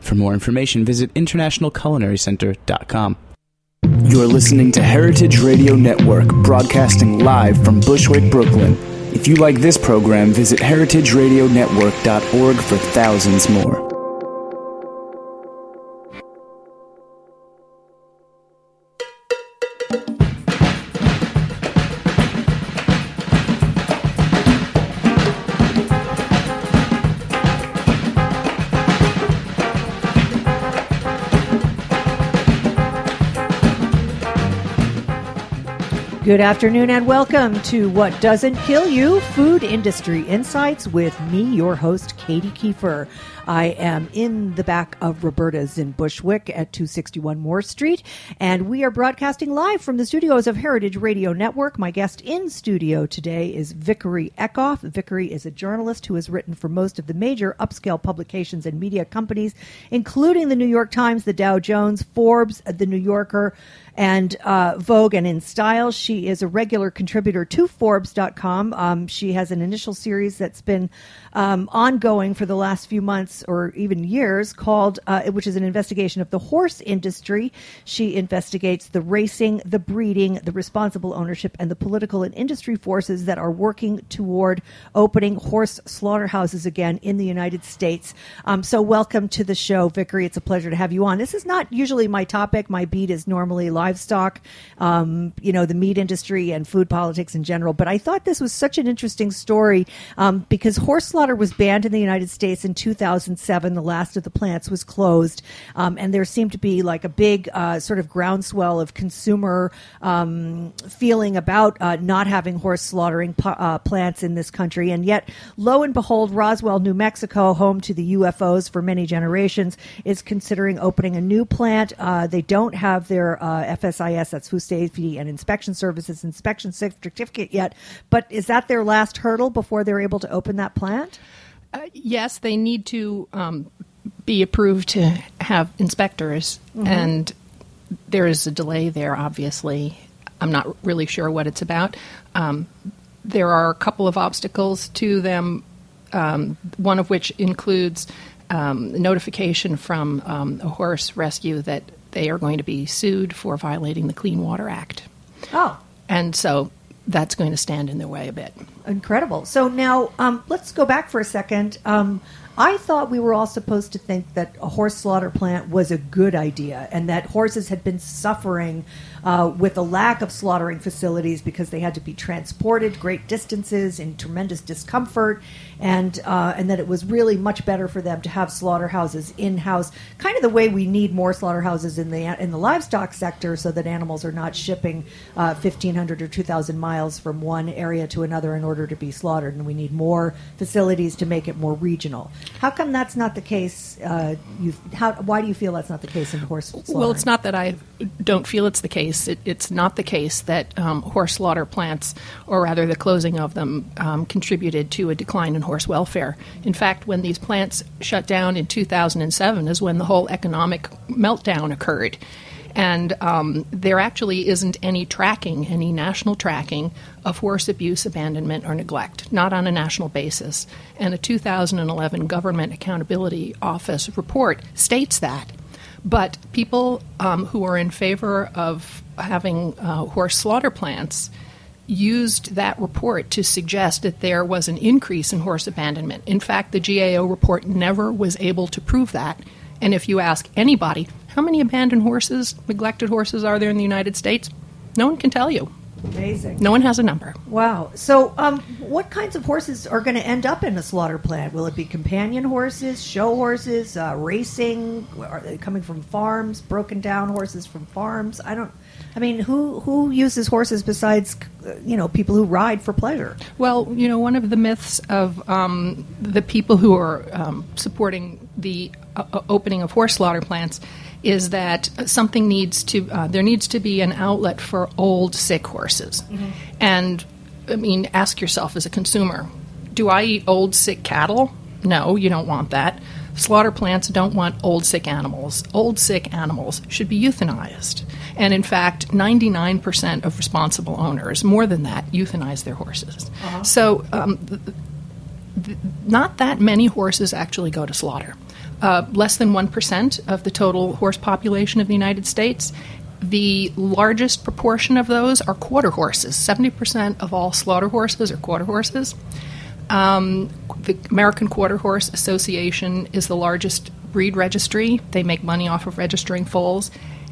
For more information, visit internationalculinarycenter.com. You're listening to Heritage Radio Network, broadcasting live from Bushwick, Brooklyn. If you like this program, visit heritageradionetwork.org for thousands more. Good afternoon and welcome to What Doesn't Kill You Food Industry Insights with me, your host, Katy Keiffer. I am in the back of Roberta's in Bushwick at 261 Moore Street, and we are broadcasting live from the studios of Heritage Radio Network. My guest in studio today is Vickery Eckhoff. Vickery is a journalist who has written for most of the major upscale publications and media companies, including the New York Times, the Dow Jones, Forbes, the New Yorker, and uh, Vogue and InStyle. She is a regular contributor to Forbes.com. Um, she has an initial series that's been um, ongoing for the last few months or even years called, uh, which is an investigation of the horse industry. She investigates the racing, the breeding, the responsible ownership, and the political and industry forces that are working toward opening horse slaughterhouses again in the United States. Um, so, welcome to the show, Vickery. It's a pleasure to have you on. This is not usually my topic. My beat is normally livestock, um, you know, the meat industry and food politics in general. But I thought this was such an interesting story um, because horse slaughter was banned in the United States in 2007. The last of the plants was closed, um, and there seemed to be like a big uh, sort of groundswell of consumer um, feeling about uh, not having horse slaughtering pl- uh, plants in this country. And yet, lo and behold, Roswell, New Mexico, home to the UFOs for many generations, is considering opening a new plant. Uh, they don't have their uh, FSIS, that's Food Safety and Inspection Services inspection certificate yet, but is that their last hurdle before they're able to open that plant? Uh, yes, they need to um, be approved to have inspectors, mm-hmm. and there is a delay there, obviously. I'm not really sure what it's about. Um, there are a couple of obstacles to them, um, one of which includes um, notification from um, a horse rescue that they are going to be sued for violating the Clean Water Act. Oh. And so that's going to stand in their way a bit. Incredible. So now um, let's go back for a second. Um, I thought we were all supposed to think that a horse slaughter plant was a good idea and that horses had been suffering uh, with a lack of slaughtering facilities because they had to be transported great distances in tremendous discomfort, and uh, and that it was really much better for them to have slaughterhouses in house, kind of the way we need more slaughterhouses in the in the livestock sector, so that animals are not shipping uh, fifteen hundred or two thousand miles from one area to another in order to be slaughtered, and we need more facilities to make it more regional. How come that's not the case? Uh, you, how, why do you feel that's not the case in horse? Slaughtering? Well, it's not that I don't feel it's the case. It, it's not the case that um, horse slaughter plants, or rather the closing of them, um, contributed to a decline in horse welfare. In fact, when these plants shut down in 2007 is when the whole economic meltdown occurred. And um, there actually isn't any tracking, any national tracking of horse abuse, abandonment, or neglect, not on a national basis. And a 2011 Government Accountability Office report states that. But people um, who are in favor of having uh, horse slaughter plants used that report to suggest that there was an increase in horse abandonment. In fact, the GAO report never was able to prove that. And if you ask anybody, how many abandoned horses, neglected horses are there in the United States? No one can tell you. Amazing. No one has a number. Wow. So, um, what kinds of horses are going to end up in a slaughter plant? Will it be companion horses, show horses, uh, racing? Are they coming from farms? Broken down horses from farms? I don't. I mean, who who uses horses besides uh, you know people who ride for pleasure? Well, you know, one of the myths of um, the people who are um, supporting the uh, uh opening of horse slaughter plants is that something needs to uh, there needs to be an outlet for old sick horses. Mm-hmm. and i mean ask yourself as a consumer do i eat old sick cattle? No you don't want that. Slaughter plants don't want old sick animals. Old sick animals should be euthanized. And in fact 99% of responsible owners more than that euthanize their horses. Uh-huh. so um, th- th- not that many horses actually go to slaughter uh, less than 1% of the total horse population of the United States. The largest proportion of those are quarter horses. 70% of all slaughter horses are quarter horses. Um, the American Quarter Horse Association is the largest breed registry. They make money off of registering foals,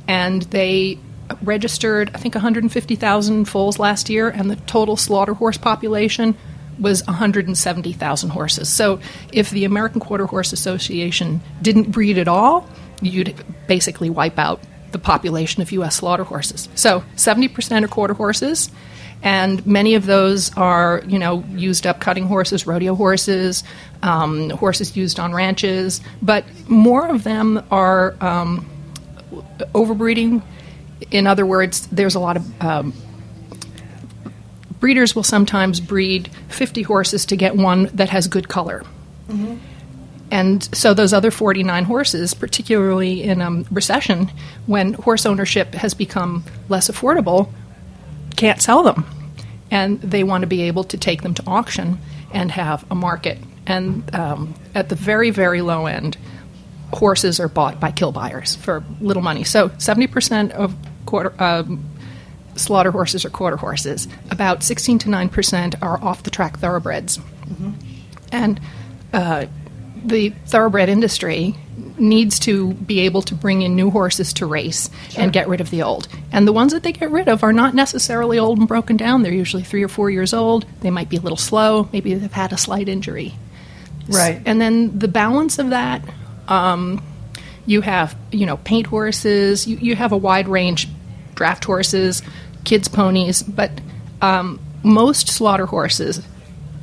and they registered, I think, 150,000 foals last year, and the total slaughter horse population was 170,000 horses. So if the American Quarter Horse Association didn't breed at all, you'd basically wipe out the population of U.S. slaughter horses. So 70% are quarter horses, and many of those are, you know, used up cutting horses, rodeo horses, um, horses used on ranches, but more of them are um, overbreeding. In other words, there's a lot of um, breeders will sometimes breed 50 horses to get one that has good color. Mm-hmm. And so those other 49 horses, particularly in a um, recession, when horse ownership has become less affordable, can't sell them. And they want to be able to take them to auction and have a market. And um, at the very, very low end, horses are bought by kill buyers for little money. So 70% of quarter, um, slaughter horses or quarter horses. About 16 to 9 percent are off the track thoroughbreds. Mm-hmm. And uh, the thoroughbred industry needs to be able to bring in new horses to race sure. and get rid of the old. And the ones that they get rid of are not necessarily old and broken down. They're usually three or four years old. They might be a little slow. Maybe they've had a slight injury. Right. And then the balance of that, um, you have, you know, paint horses. You, you have a wide range draft horses, kids' ponies, but um, most slaughter horses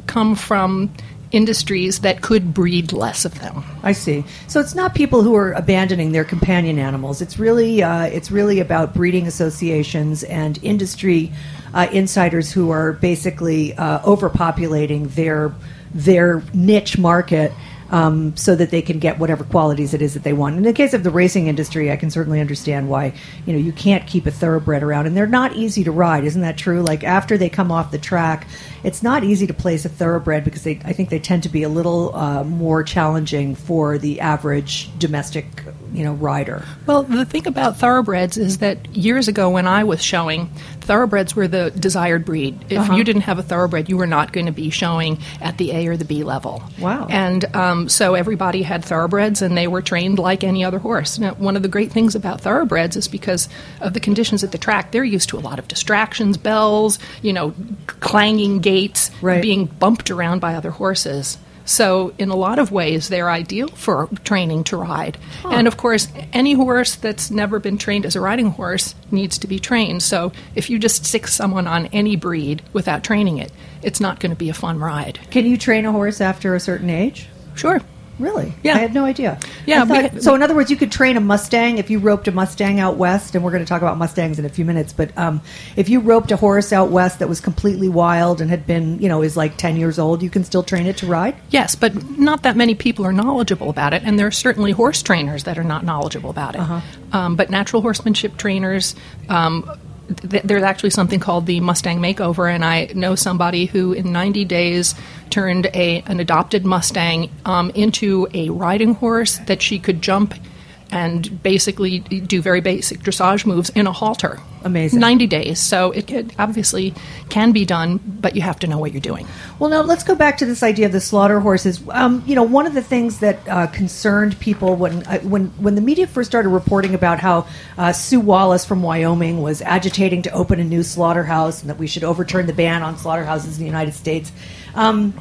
come from industries that could breed less of them. I see. So it's not people who are abandoning their companion animals. It's really uh, it's really about breeding associations and industry uh, insiders who are basically uh, overpopulating their their niche market um, so that they can get whatever qualities it is that they want. In the case of the racing industry, I can certainly understand why you know you can't keep a thoroughbred around, and they're not easy to ride. Isn't that true? Like after they come off the track, it's not easy to place a thoroughbred because they, I think they tend to be a little uh, more challenging for the average domestic you know rider. Well, the thing about thoroughbreds is that years ago when I was showing, thoroughbreds were the desired breed. If uh-huh. you didn't have a thoroughbred, you were not going to be showing at the A or the B level. Wow! And um, so everybody had thoroughbreds, and they were trained like any other horse. Now, one of the great things about thoroughbreds is because of the conditions at the track, they're used to a lot of distractions, bells, you know, clanging gates, right. being bumped around by other horses. So, in a lot of ways, they're ideal for training to ride. Huh. And of course, any horse that's never been trained as a riding horse needs to be trained. So, if you just stick someone on any breed without training it, it's not going to be a fun ride. Can you train a horse after a certain age? Sure. Really? Yeah. I had no idea. Yeah, thought- we- so, in other words, you could train a Mustang if you roped a Mustang out west, and we're going to talk about Mustangs in a few minutes. But um, if you roped a horse out west that was completely wild and had been, you know, is like ten years old, you can still train it to ride. Yes, but not that many people are knowledgeable about it, and there are certainly horse trainers that are not knowledgeable about it. Um, but natural horsemanship trainers, um, th- there's actually something called the Mustang Makeover, and I know somebody who in 90 days turned a an adopted Mustang um, into a riding horse that she could jump and basically do very basic dressage moves in a halter. Amazing. 90 days. So it, it obviously can be done, but you have to know what you're doing. Well, now let's go back to this idea of the slaughter horses. Um, you know, one of the things that uh, concerned people when uh, when when the media first started reporting about how uh, Sue Wallis from Wyoming was agitating to open a new slaughterhouse and that we should overturn the ban on slaughterhouses in the United States. Um,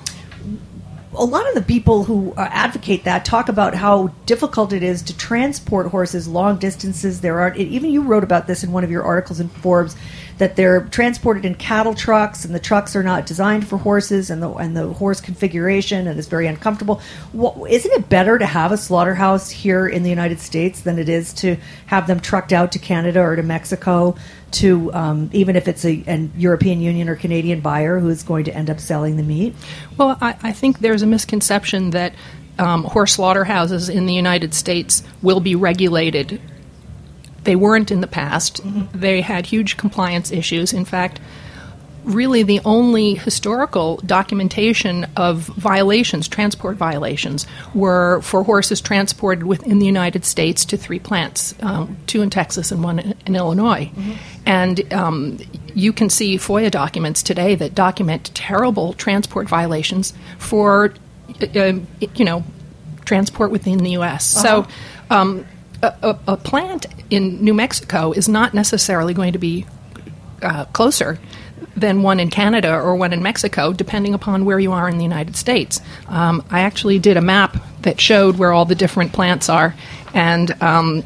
a lot of the people who uh, advocate that talk about how difficult it is to transport horses long distances. There aren't even you wrote about this in one of your articles in Forbes that they're transported in cattle trucks and the trucks are not designed for horses and the and the horse configuration and is very uncomfortable. Isn't it better to have a slaughterhouse here in the United States than it is to have them trucked out to Canada or to Mexico? To um, even if it's a an European Union or Canadian buyer who is going to end up selling the meat. Well, I, I think there's a misconception that um, horse slaughterhouses in the United States will be regulated. They weren't in the past. They had huge compliance issues. In fact, really the only historical documentation of violations, transport violations, were for horses transported within the United States to three plants, um, two in Texas and one in, in Illinois. And um, you can see FOIA documents today that document terrible transport violations for, uh, you know, transport within the U.S. So. Um, a, a, plant in New Mexico is not necessarily going to be uh, closer than one in Canada or one in Mexico, depending upon where you are in the United States. Um, I actually did a map that showed where all the different plants are, and um,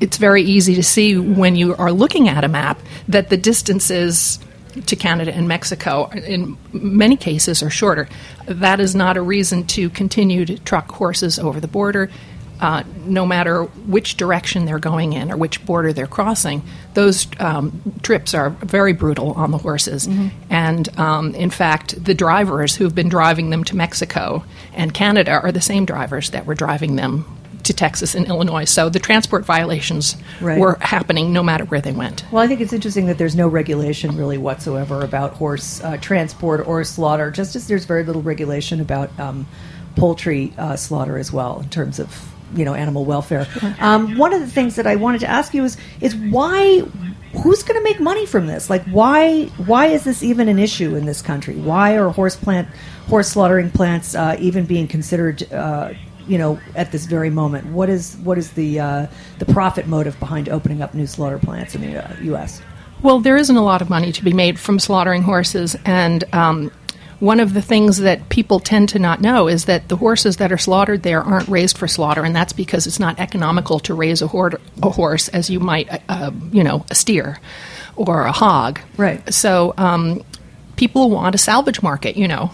it's very easy to see when you are looking at a map that the distances to Canada and Mexico, in many cases, are shorter. That is not a reason to continue to truck horses over the border. Uh, no matter which direction they're going in or which border they're crossing, those um, trips are very brutal on the horses. And um, in fact, the drivers who've been driving them to Mexico and Canada are the same drivers that were driving them to Texas and Illinois. So the transport violations Right. were happening no matter where they went. Well, I think it's interesting that there's no regulation really whatsoever about horse uh, transport or slaughter, just as there's very little regulation about um, poultry uh, slaughter as well in terms of you know animal welfare. Um, one of the things that I wanted to ask you is is why who's going to make money from this? Like why why is this even an issue in this country? Why are horse plant horse slaughtering plants uh, even being considered? Uh, you know, at this very moment, what is what is the uh, the profit motive behind opening up new slaughter plants in the uh, U.S.? Well, there isn't a lot of money to be made from slaughtering horses, and um, one of the things that people tend to not know is that the horses that are slaughtered there aren't raised for slaughter, and that's because it's not economical to raise a, hor- a horse as you might, uh, you know, a steer or a hog. Right. So um, people want a salvage market, you know.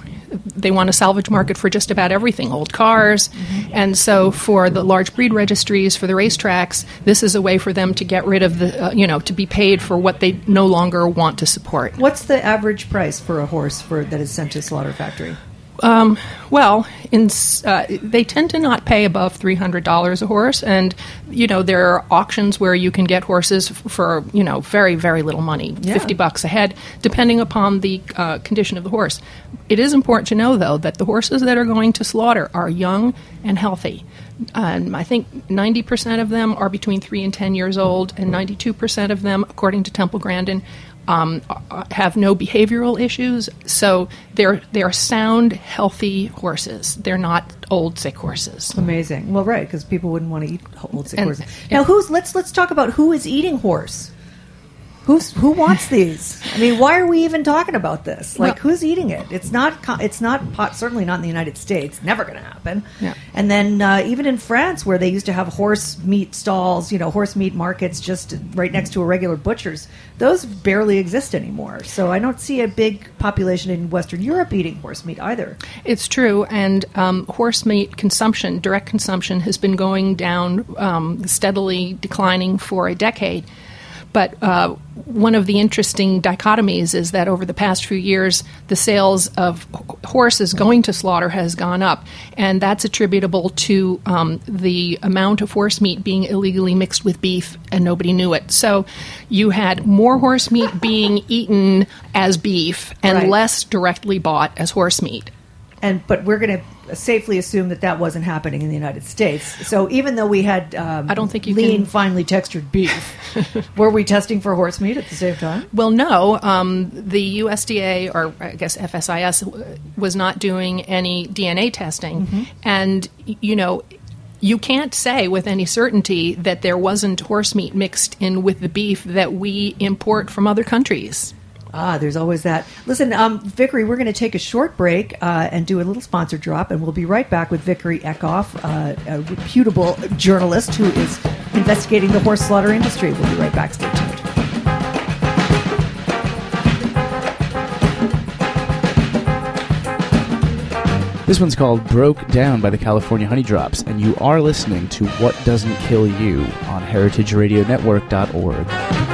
They want a salvage market for just about everything, old cars. And so for the large breed registries, for the racetracks, this is a way for them to get rid of the, uh, you know, to be paid for what they no longer want to support. What's the average price for a horse for that is sent to slaughter factory? Well, in, uh, they tend to not pay above three hundred dollars a horse, and you know there are auctions where you can get horses f- for you know very very little money, Yeah. fifty bucks a head, depending upon the uh, condition of the horse. It is important to know though that the horses that are going to slaughter are young and healthy. And I think 90% of them are between 3 and 10 years old, and 92% of them, according to Temple Grandin, um, have no behavioral issues. So they're, they're sound, healthy horses. They're not old, sick horses. Amazing. Well, right, because people wouldn't want to eat old sick And- horses. Now, who's let's let's talk about who is eating horse. Who's who wants these? I mean, why are we even talking about this? Like, Well- who's eating it? It's not. It's not. pot- Certainly not in the United States. Never going to happen. Yeah. And then uh, even in France, where they used to have horse meat stalls, you know, horse meat markets just right next to a regular butcher's, those barely exist anymore. So I don't see a big population in Western Europe eating horse meat either. It's true, and um, horse meat consumption, direct consumption, has been going down um, steadily, declining for a decade. But uh, one of the interesting dichotomies is that over the past few years, the sales of horses going to slaughter has gone up, and that's attributable to um, the amount of horse meat being illegally mixed with beef, and nobody knew it. So you had more horse meat being eaten as beef and Right. less directly bought as horse meat. And but we're going to safely assume that that wasn't happening in the United States. So even though we had, um, I don't think you lean, can- finely textured beef, were we testing for horse meat at the same time? Well, no. Um, the USDA, or I guess FSIS, was not doing any DNA testing. And, you know, you can't say with any certainty that there wasn't horse meat mixed in with the beef that we import from other countries. Ah, there's always that. Listen, um, Vickery, we're going to take a short break uh, and do a little sponsor drop, and we'll be right back with Vickery Eckhoff, uh, a reputable journalist who is investigating the horse slaughter industry. We'll be right back. Stay tuned. This one's called Broke Down by the California Honey Drops, and you are listening to What Doesn't Kill You on heritageradionetwork.org.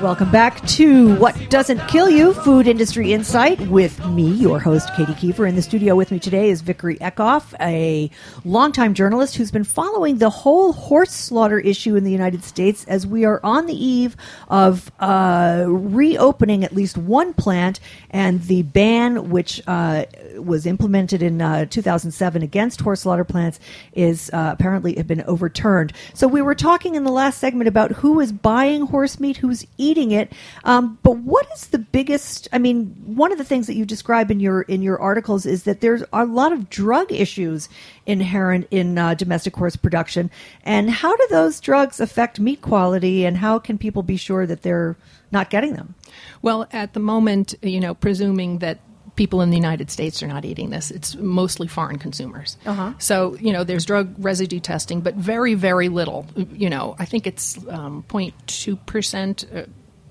Welcome back to What Doesn't Kill You Food Industry Insight with me, your host, Katy Keiffer. In the studio with me today is Vickery Eckhoff, a longtime journalist who's been following the whole horse slaughter issue in the United States as we are on the eve of uh, reopening at least one plant and the ban, which uh, was implemented in uh, 2007 against horse slaughter plants, is uh, apparently have been overturned. So we were talking in the last segment about who is buying horse meat, who's eating it. Um, but what is the biggest? I mean, one of the things that you describe in your in your articles is that there's a lot of drug issues inherent in uh, domestic horse production, and how do those drugs affect meat quality, and how can people be sure that they're not getting them? Well, at the moment, you know, presuming that people in the United States are not eating this, it's mostly foreign consumers. Uh-huh. So, you know, there's drug residue testing, but very, very little. You know, I think it's um, 0.2%. Uh,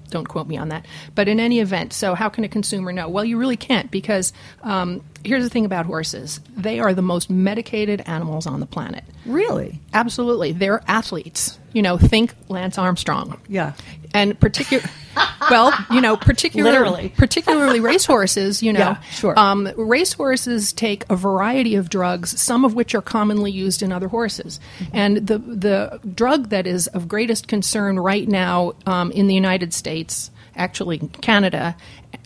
don't quote me on that. But in any event, so how can a consumer know? Well, you really can't because um, here's the thing about horses they are the most medicated animals on the planet. Really? Absolutely. They're athletes. You know, think Lance Armstrong Yeah. and particular well you know particularly Literally. particularly racehorses you know Yeah, sure. um, racehorses take a variety of drugs some of which are commonly used in other horses Mm-hmm. and the the drug that is of greatest concern right now um, in the united states actually Canada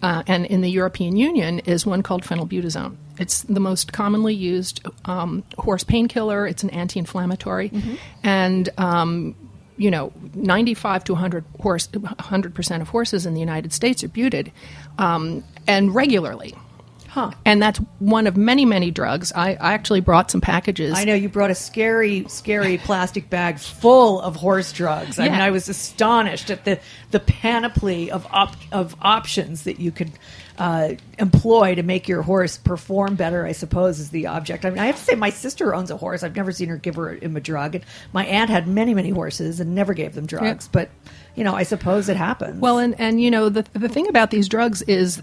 uh, and in the European Union is one called phenylbutazone. It's the most commonly used um, horse painkiller. It's an anti-inflammatory, and um, you know, 95 to 100 horse, 100 percent of horses in the United States are buted, um, and regularly. And that's one of many, many drugs. I, I actually brought some packages. I know you brought a scary, scary plastic bag full of horse drugs. I mean, I was astonished at the the panoply of op- of options that you could uh, employ to make your horse perform better. I suppose is the object. I mean, I have to say, my sister owns a horse. I've never seen her give her him a drug. And my aunt had many, many horses and never gave them drugs. But you know, I suppose it happens. Well, and, and you know, the, the thing about these drugs is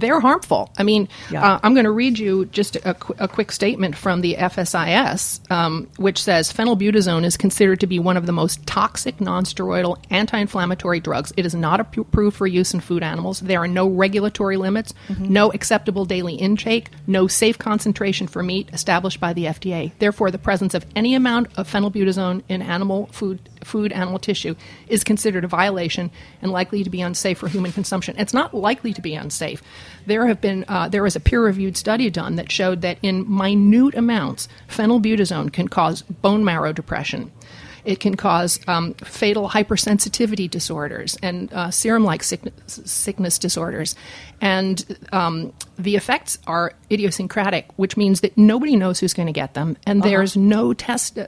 they're harmful. I mean, Yeah. uh, I'm going to read you just a, qu- a quick statement from the FSIS, um, which says phenylbutazone is considered to be one of the most toxic nonsteroidal anti-inflammatory drugs. It is not approved for use in food animals. There are no regulatory limits, no acceptable daily intake, no safe concentration for meat established by the FDA. Therefore, the presence of any amount of phenylbutazone in animal food food animal tissue is considered a violation and likely to be unsafe for human consumption. It's not likely to be unsafe. There have been uh, there was a peer reviewed study done that showed that in minute amounts, phenylbutazone can cause bone marrow depression. It can cause um, fatal hypersensitivity disorders and uh, serum-like sickness, sickness disorders, and um, the effects are idiosyncratic, which means that nobody knows who's going to get them, and there's no test.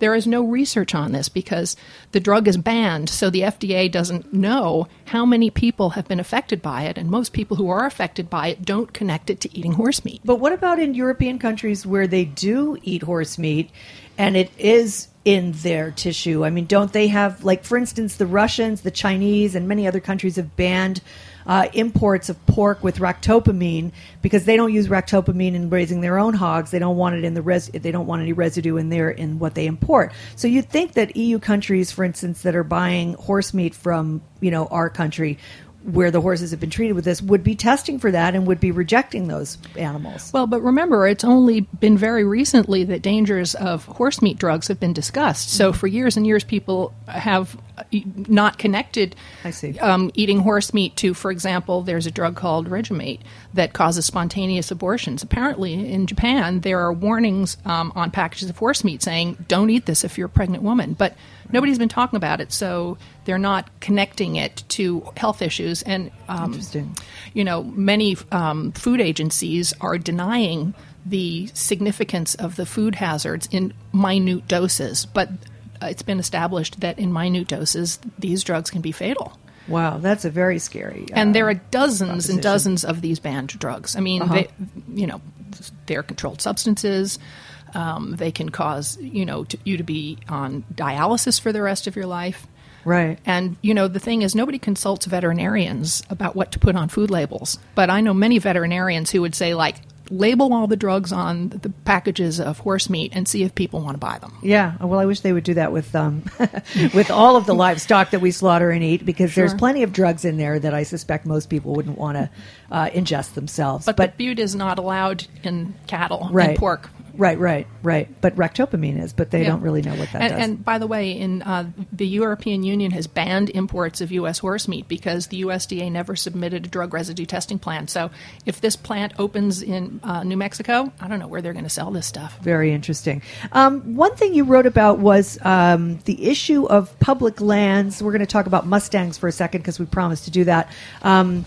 There is no research on this because the drug is banned, so the FDA doesn't know how many people have been affected by it, and most people who are affected by it don't connect it to eating horse meat. But what about in European countries where they do eat horse meat and it is in their tissue? I mean, don't they have, like, for instance, the Russians, the Chinese, and many other countries have banned uh, imports of pork with ractopamine because they don't use ractopamine in raising their own hogs. They don't want it in the res- they don't want any residue in there in what they import. So you'd think that EU countries, for instance, that are buying horse meat from you know our country where the horses have been treated with this would be testing for that and would be rejecting those animals. Well, but remember, it's only been very recently that dangers of horse meat drugs have been discussed. So, for years and years, people have not connected I see. Um, eating horse meat to, for example, there's a drug called Regu-Mate that causes spontaneous abortions. Apparently, in Japan, there are warnings um, on packages of horse meat saying, don't eat this if you're a pregnant woman. But nobody's been talking about it, so they're not connecting it to health issues. And um, Interesting. you know, many um, food agencies are denying the significance of the food hazards in minute doses, but it's been established that in minute doses, these drugs can be fatal. Wow, that's a very scary. uh, And there are dozens and dozens of these banned drugs. I mean, they, you know, they're controlled substances. Um, they can cause, you know, to, you to be on dialysis for the rest of your life. right. And you know, the thing is, nobody consults veterinarians about what to put on food labels. But I know many veterinarians who would say, like, label all the drugs on the packages of horse meat and see if people want to buy them. Yeah, well, I wish they would do that with um, with all of the livestock that we slaughter and eat, because there's plenty of drugs in there that I suspect most people wouldn't want to uh, ingest themselves. But, the bute is not allowed in cattle right, and pork. Right, right, right. But ractopamine is, but they Yeah. don't really know what that and, does. And by the way, in uh, the European Union has banned imports of U.S. horse meat because the USDA never submitted a drug residue testing plan. So if this plant opens in uh, New Mexico, I don't know where they're going to sell this stuff. Very interesting. Um, one thing you wrote about was um, the issue of public lands. We're going to talk about Mustangs for a second because we promised to do that. Um,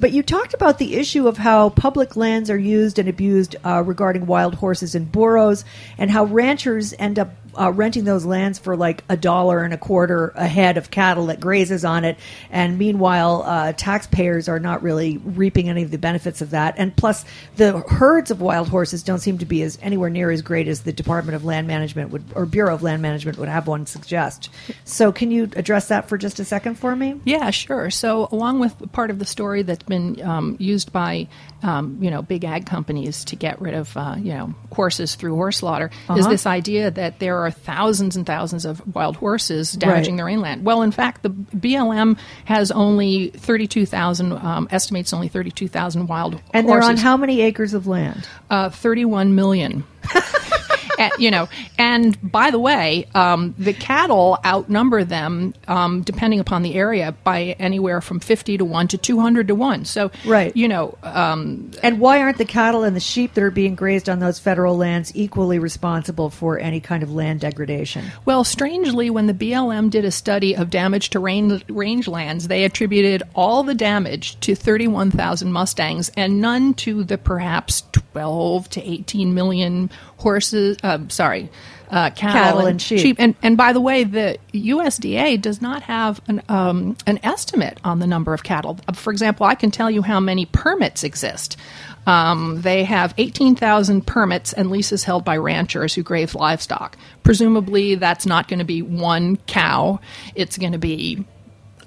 but you talked about the issue of how public lands are used and abused uh, regarding wild horses and burros, and how ranchers end up uh, renting those lands for like a dollar and a quarter a head of cattle that grazes on it, and meanwhile, uh, taxpayers are not really reaping any of the benefits of that. And plus, the herds of wild horses don't seem to be as anywhere near as great as the Department of Land Management would or Bureau of Land Management would have one suggest. So, can you address that for just a second for me? Yeah, sure. So, along with part of the story that's been um, used by, um, you know, big ag companies to get rid of, uh, you know, horses through horse slaughter, is Uh-huh. this idea that there are thousands and thousands of wild horses damaging Right. their inland. Well, in fact, the BLM has only thirty-two thousand, um, estimates only thirty-two thousand wild horses. And they're on how many acres of land? Uh, 31 million. And, you know, and by the way, um, the cattle outnumber them, um, depending upon the area, by anywhere from 50 to 1 to 200 to 1. So, Right. you know, um, And why aren't the cattle and the sheep that are being grazed on those federal lands equally responsible for any kind of land degradation? Well, strangely, when the BLM did a study of damage to range, rangelands, they attributed all the damage to 31,000 Mustangs and none to the perhaps 12 to 18 million horses. Uh, sorry. Uh, cattle, Cattle and sheep. And, and by the way, the USDA does not have an, um, an estimate on the number of cattle. Uh, For example, I can tell you how many permits exist. Um, they have 18,000 permits and leases held by ranchers who graze livestock. Presumably, that's not going to be one cow. It's going to be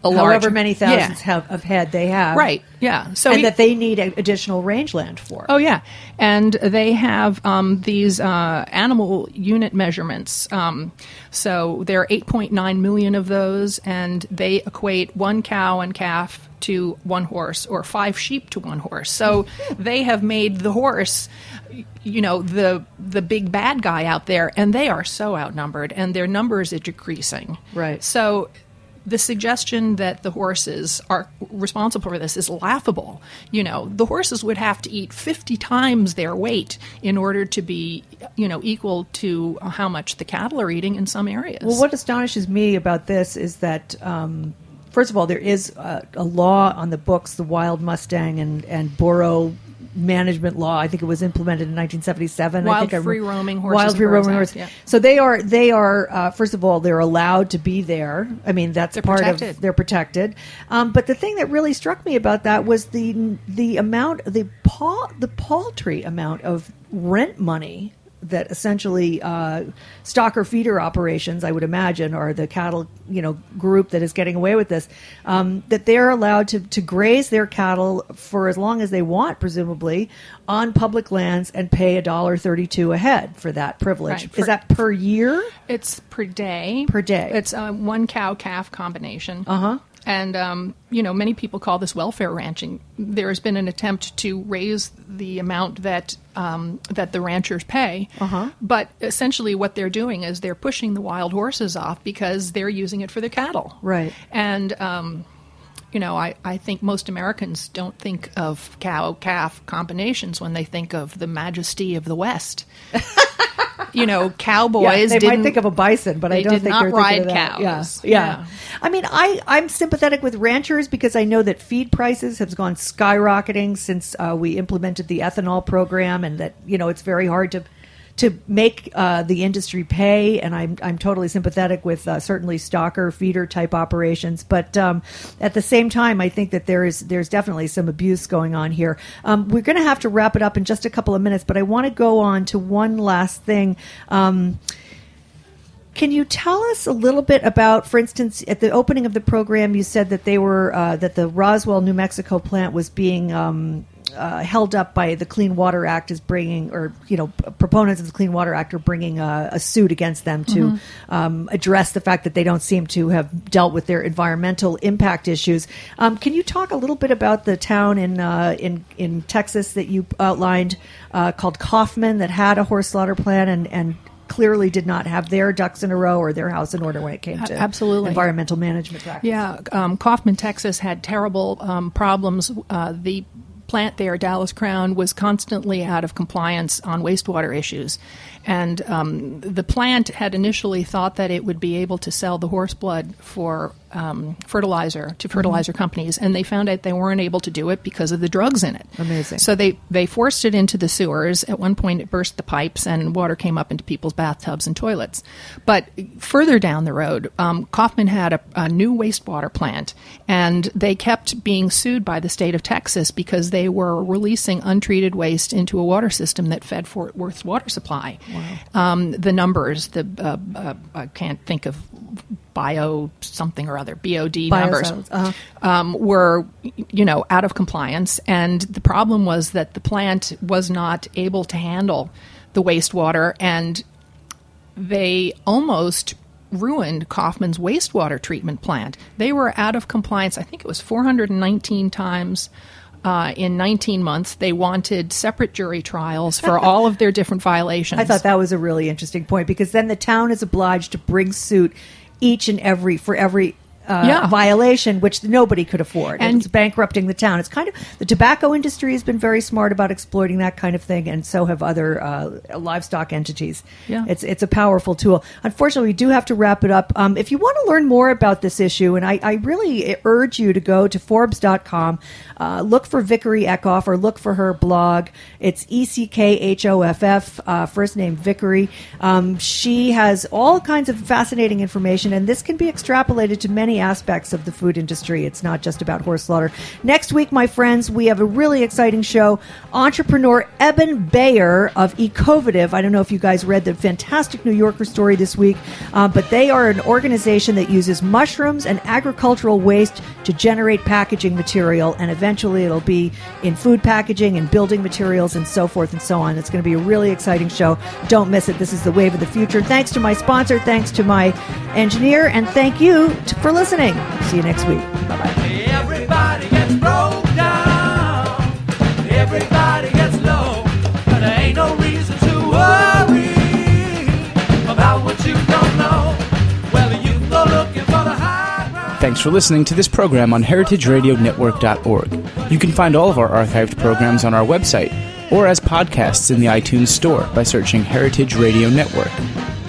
a large, However many thousands Yeah. have, of head they have. Right. Yeah. So and he- that they need additional rangeland for. Oh yeah, and they have um, these uh, animal unit measurements. Um, so there are 8.9 million of those, and they equate one cow and calf to one horse, or five sheep to one horse. So they have made the horse, you know, the the big bad guy out there, and they are so outnumbered, and their numbers are decreasing. Right. So the suggestion that the horses are responsible for this is laughable. You know, the horses would have to eat 50 times their weight in order to be, you know, equal to how much the cattle are eating in some areas. Well, what astonishes me about this is that, um, first of all, there is a, a law on the books, the Wild Mustang and and Burro management law. I think it was implemented in 1977. I Wild think I free rem- roaming horses Wild free roaming horses. yeah. So they are they are uh, first of all they're allowed to be there. I mean that's They're part protected. of they're protected. Um, but the thing that really struck me about that was the the amount the paw the paltry amount of rent money that essentially uh, stocker feeder operations, I would imagine, or the cattle, you know, group that is getting away with this, um, that they're allowed to, to graze their cattle for as long as they want, presumably, on public lands and pay a dollar thirty-two a head for that privilege. Right, is that per year? It's per day. Per day. It's a one cow calf combination. Uh huh. And um, you know, many people call this welfare ranching. There has been an attempt to raise the amount that um, that the ranchers pay, Uh-huh. but essentially what they're doing is they're pushing the wild horses off because they're using it for their cattle. Right. And um, you know, I, I think most Americans don't think of cow calf combinations when they think of the majesty of the West. you know, cowboys Yeah, they didn't might think of a bison, but I don't think they're thinking ride of that. cows. Yeah, yeah. Yeah. I mean, I I'm sympathetic with ranchers because I know that feed prices have gone skyrocketing since uh, we implemented the ethanol program, and that you know it's very hard to to make uh, the industry pay. And I'm I'm totally sympathetic with uh, certainly stocker feeder type operations, but um, at the same time, I think that there is there's definitely some abuse going on here. Um, we're going to have to wrap it up in just a couple of minutes, but I want to go on to one last thing. Um, can you tell us a little bit about, for instance, at the opening of the program, you said that they were uh, that the Roswell, New Mexico plant was being um, uh, held up by the Clean Water Act is bringing, or you know, p- proponents of the Clean Water Act are bringing a, a suit against them to um, address the fact that they don't seem to have dealt with their environmental impact issues. Um, can you talk a little bit about the town in uh, in in Texas that you outlined uh, called Kaufman that had a horse slaughter plan and and clearly did not have their ducks in a row or their house in order when it came to absolutely. environmental management practices. Yeah, um, Kaufman, Texas had terrible um, problems. Uh, the plant there, Dallas Crown, was constantly out of compliance on wastewater issues. And um, the plant had initially thought that it would be able to sell the horse blood for um, fertilizer to fertilizer companies, and they found out they weren't able to do it because of the drugs in it. Amazing. So they, they forced it into the sewers. At one point, it burst the pipes, and water came up into people's bathtubs and toilets. But further down the road, um, Kaufman had a, a new wastewater plant, and they kept being sued by the state of Texas because they were releasing untreated waste into a water system that fed Fort Worth's water supply. Um, the numbers, the uh, uh, I can't think of bio something or other, BOD numbers uh-huh. um, were, you know, out of compliance. And the problem was that the plant was not able to handle the wastewater, and they almost ruined Kaufman's wastewater treatment plant. They were out of compliance. I think it was 419 times. Uh, in 19 months. They wanted separate jury trials for all of their different violations. I thought that was a really interesting point because then the town is obliged to bring suit each and every for every uh, Yeah. violation, which nobody could afford, and it's bankrupting the town. It's kind of the tobacco industry has been very smart about exploiting that kind of thing, and so have other uh, livestock entities. Yeah. it's it's a powerful tool. Unfortunately, we do have to wrap it up. Um, if you want to learn more about this issue, and I, I really urge you to go to Forbes.com, uh, look for Vickery Eckhoff or look for her blog. It's E C K H O F F, uh, first name Vickery. Um, she has all kinds of fascinating information, and this can be extrapolated to many aspects of the food industry. It's not just about horse slaughter. Next week, my friends, we have a really exciting show. Entrepreneur Eben Bayer of Ecovative. I don't know if you guys read the fantastic New Yorker story this week, uh, but they are an organization that uses mushrooms and agricultural waste to generate packaging material, and eventually it'll be in food packaging and building materials and so forth and so on. It's going to be a really exciting show. Don't miss it. This is the wave of the future. Thanks to my sponsor, thanks to my engineer, and thank you for listening. See you next week. Bye bye. Everybody gets broke down. Everybody gets low. But there ain't no reason to worry about what you don't know. Well, you go looking for the high ground. Thanks for listening to this program on heritageradionetwork.org. You can find all of our archived programs on our website or as podcasts in the iTunes Store by searching Heritage Radio Network.